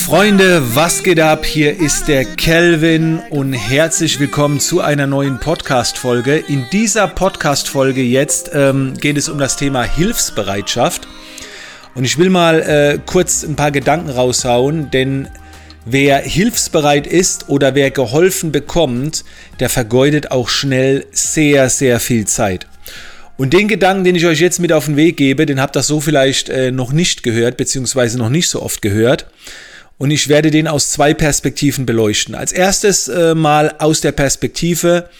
Freunde, was geht ab? Hier ist der Kelvin und herzlich willkommen zu einer neuen Podcast-Folge. In dieser Podcast-Folge jetzt ähm, geht es um das Thema Hilfsbereitschaft. Und ich will mal äh, kurz ein paar Gedanken raushauen, denn wer hilfsbereit ist oder wer geholfen bekommt, der vergeudet auch schnell sehr, sehr viel Zeit. Und den Gedanken, den ich euch jetzt mit auf den Weg gebe, den habt ihr so vielleicht äh, noch nicht gehört, beziehungsweise noch nicht so oft gehört. Und ich werde den aus zwei Perspektiven beleuchten. Als erstes äh, mal aus der Perspektive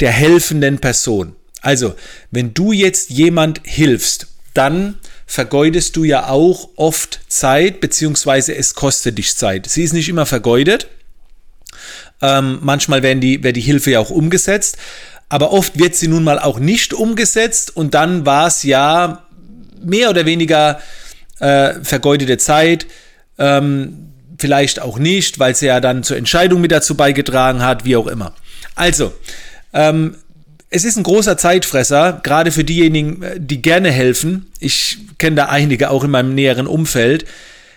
der helfenden Person. Also, wenn du jetzt jemand hilfst, dann vergeudest du ja auch oft Zeit, beziehungsweise es kostet dich Zeit. Sie ist nicht immer vergeudet. Ähm, manchmal werden die, wird die Hilfe ja auch umgesetzt, aber oft wird sie nun mal auch nicht umgesetzt und dann war es ja mehr oder weniger äh, vergeudete Zeit. Ähm, vielleicht auch nicht, weil sie ja dann zur Entscheidung mit dazu beigetragen hat, wie auch immer. Also, ähm, es ist ein großer Zeitfresser, gerade für diejenigen, äh, die gerne helfen. Ich kenne da einige auch in meinem näheren Umfeld.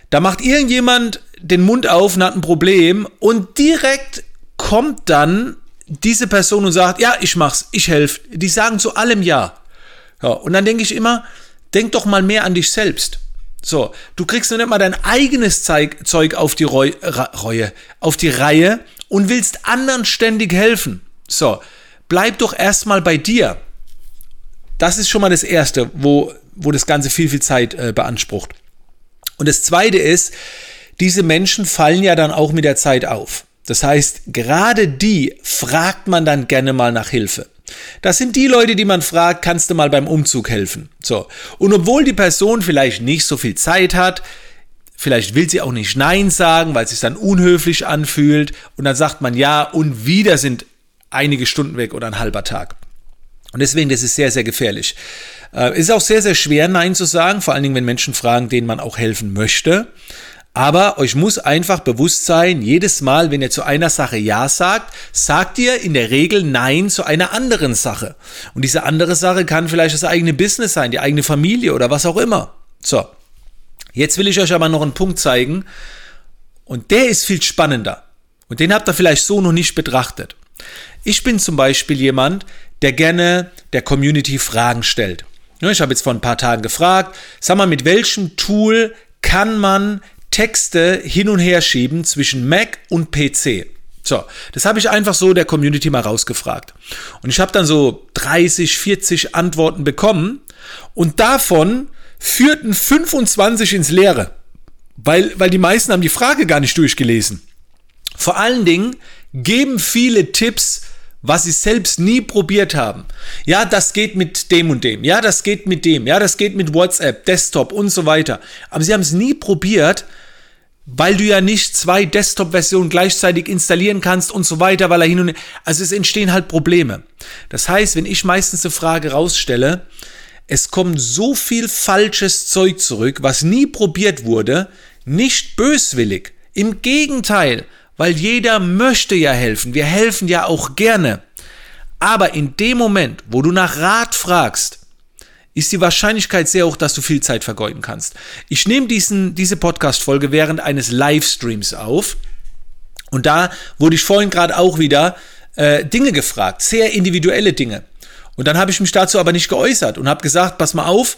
Da macht irgendjemand den Mund auf und hat ein Problem und direkt kommt dann diese Person und sagt, ja, ich mach's, ich helfe. Die sagen zu allem ja. ja und dann denke ich immer, denk doch mal mehr an dich selbst. So, du kriegst noch nicht mal dein eigenes Zeug auf die Reue, Reue, auf die Reihe und willst anderen ständig helfen. So, bleib doch erstmal bei dir. Das ist schon mal das Erste, wo, wo das Ganze viel, viel Zeit äh, beansprucht. Und das Zweite ist, diese Menschen fallen ja dann auch mit der Zeit auf. Das heißt, gerade die fragt man dann gerne mal nach Hilfe. Das sind die Leute, die man fragt, kannst du mal beim Umzug helfen? So. Und obwohl die Person vielleicht nicht so viel Zeit hat, vielleicht will sie auch nicht Nein sagen, weil es sich dann unhöflich anfühlt und dann sagt man ja und wieder sind einige Stunden weg oder ein halber Tag. Und deswegen, das ist sehr, sehr gefährlich. Äh, ist auch sehr, sehr schwer, Nein zu sagen, vor allen Dingen, wenn Menschen fragen, denen man auch helfen möchte. Aber euch muss einfach bewusst sein, jedes Mal, wenn ihr zu einer Sache Ja sagt, sagt ihr in der Regel Nein zu einer anderen Sache. Und diese andere Sache kann vielleicht das eigene Business sein, die eigene Familie oder was auch immer. So, jetzt will ich euch aber noch einen Punkt zeigen. Und der ist viel spannender. Und den habt ihr vielleicht so noch nicht betrachtet. Ich bin zum Beispiel jemand, der gerne der Community Fragen stellt. Ich habe jetzt vor ein paar Tagen gefragt, sag mal, mit welchem Tool kann man Texte hin und her schieben zwischen Mac und PC. So, das habe ich einfach so der Community mal rausgefragt. Und ich habe dann so 30, 40 Antworten bekommen und davon führten 25 ins Leere, weil, weil die meisten haben die Frage gar nicht durchgelesen. Vor allen Dingen geben viele Tipps, was sie selbst nie probiert haben. Ja, das geht mit dem und dem. Ja, das geht mit dem. Ja, das geht mit WhatsApp, Desktop und so weiter. Aber sie haben es nie probiert, weil du ja nicht zwei Desktop-Versionen gleichzeitig installieren kannst und so weiter, weil er hin und her. Also es entstehen halt Probleme. Das heißt, wenn ich meistens eine Frage rausstelle, es kommt so viel falsches Zeug zurück, was nie probiert wurde, nicht böswillig. Im Gegenteil, weil jeder möchte ja helfen. Wir helfen ja auch gerne. Aber in dem Moment, wo du nach Rat fragst, ist die Wahrscheinlichkeit sehr hoch, dass du viel Zeit vergeuden kannst. Ich nehme diesen, diese Podcast-Folge während eines Livestreams auf. Und da wurde ich vorhin gerade auch wieder äh, Dinge gefragt, sehr individuelle Dinge. Und dann habe ich mich dazu aber nicht geäußert und habe gesagt, pass mal auf,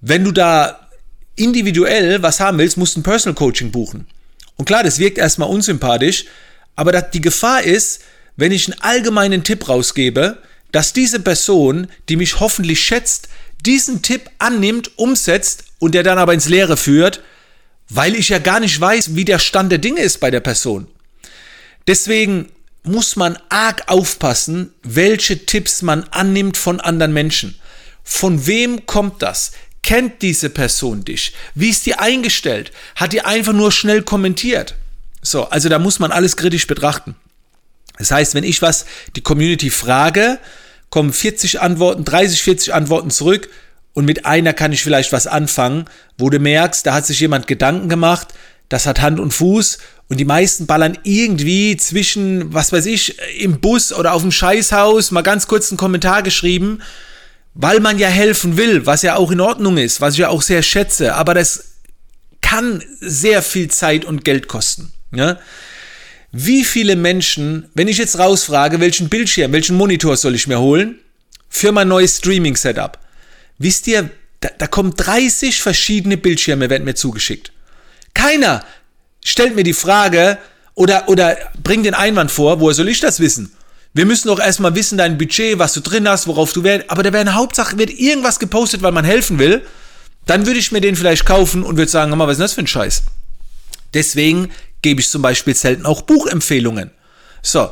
wenn du da individuell was haben willst, musst du ein Personal Coaching buchen. Und klar, das wirkt erstmal unsympathisch, aber die Gefahr ist, wenn ich einen allgemeinen Tipp rausgebe, dass diese Person, die mich hoffentlich schätzt, diesen Tipp annimmt, umsetzt und der dann aber ins Leere führt, weil ich ja gar nicht weiß, wie der Stand der Dinge ist bei der Person. Deswegen muss man arg aufpassen, welche Tipps man annimmt von anderen Menschen. Von wem kommt das? Kennt diese Person dich? Wie ist die eingestellt? Hat die einfach nur schnell kommentiert? So, also da muss man alles kritisch betrachten. Das heißt, wenn ich was die Community frage, kommen 40 Antworten, 30, 40 Antworten zurück und mit einer kann ich vielleicht was anfangen, wo du merkst, da hat sich jemand Gedanken gemacht, das hat Hand und Fuß und die meisten ballern irgendwie zwischen, was weiß ich, im Bus oder auf dem Scheißhaus mal ganz kurz einen Kommentar geschrieben, weil man ja helfen will, was ja auch in Ordnung ist, was ich ja auch sehr schätze, aber das kann sehr viel Zeit und Geld kosten. Ja? Wie viele Menschen, wenn ich jetzt rausfrage, welchen Bildschirm, welchen Monitor soll ich mir holen für mein neues Streaming-Setup? Wisst ihr, da, da kommen 30 verschiedene Bildschirme, werden mir zugeschickt. Keiner stellt mir die Frage oder, oder bringt den Einwand vor, woher soll ich das wissen? Wir müssen doch erstmal wissen, dein Budget, was du drin hast, worauf du wärst. Aber da wäre eine Hauptsache, wird irgendwas gepostet, weil man helfen will. Dann würde ich mir den vielleicht kaufen und würde sagen, mal, was ist das für ein Scheiß? Deswegen gebe ich zum Beispiel selten auch Buchempfehlungen. So,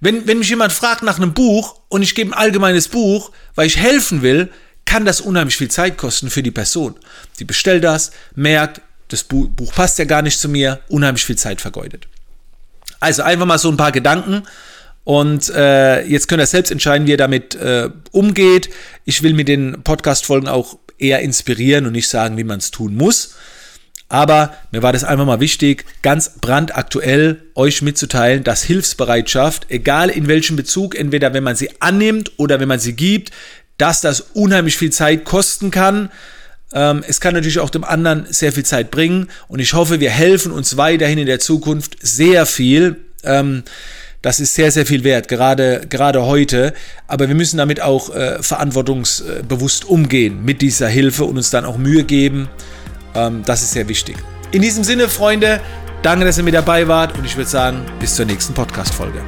wenn, wenn mich jemand fragt nach einem Buch und ich gebe ein allgemeines Buch, weil ich helfen will, kann das unheimlich viel Zeit kosten für die Person. Die bestellt das, merkt, das Buch, passt ja gar nicht zu mir, unheimlich viel Zeit vergeudet. Also einfach mal so ein paar Gedanken und äh, jetzt könnt ihr selbst entscheiden, wie ihr damit äh, umgeht. Ich will mit den Podcast-Folgen auch eher inspirieren und nicht sagen, wie man es tun muss. Aber mir war das einfach mal wichtig, ganz brandaktuell euch mitzuteilen, dass Hilfsbereitschaft, egal in welchem Bezug, entweder wenn man sie annimmt oder wenn man sie gibt, dass das unheimlich viel Zeit kosten kann. Ähm, es kann natürlich auch dem anderen sehr viel Zeit bringen und ich hoffe, wir helfen uns weiterhin in der Zukunft sehr viel. Ähm, das ist sehr, sehr viel wert, gerade, gerade heute. Aber wir müssen damit auch äh, verantwortungsbewusst umgehen mit dieser Hilfe und uns dann auch Mühe geben. Ähm, das ist sehr wichtig. In diesem Sinne, Freunde, danke, dass ihr mit dabei wart und ich würde sagen, bis zur nächsten Podcast-Folge.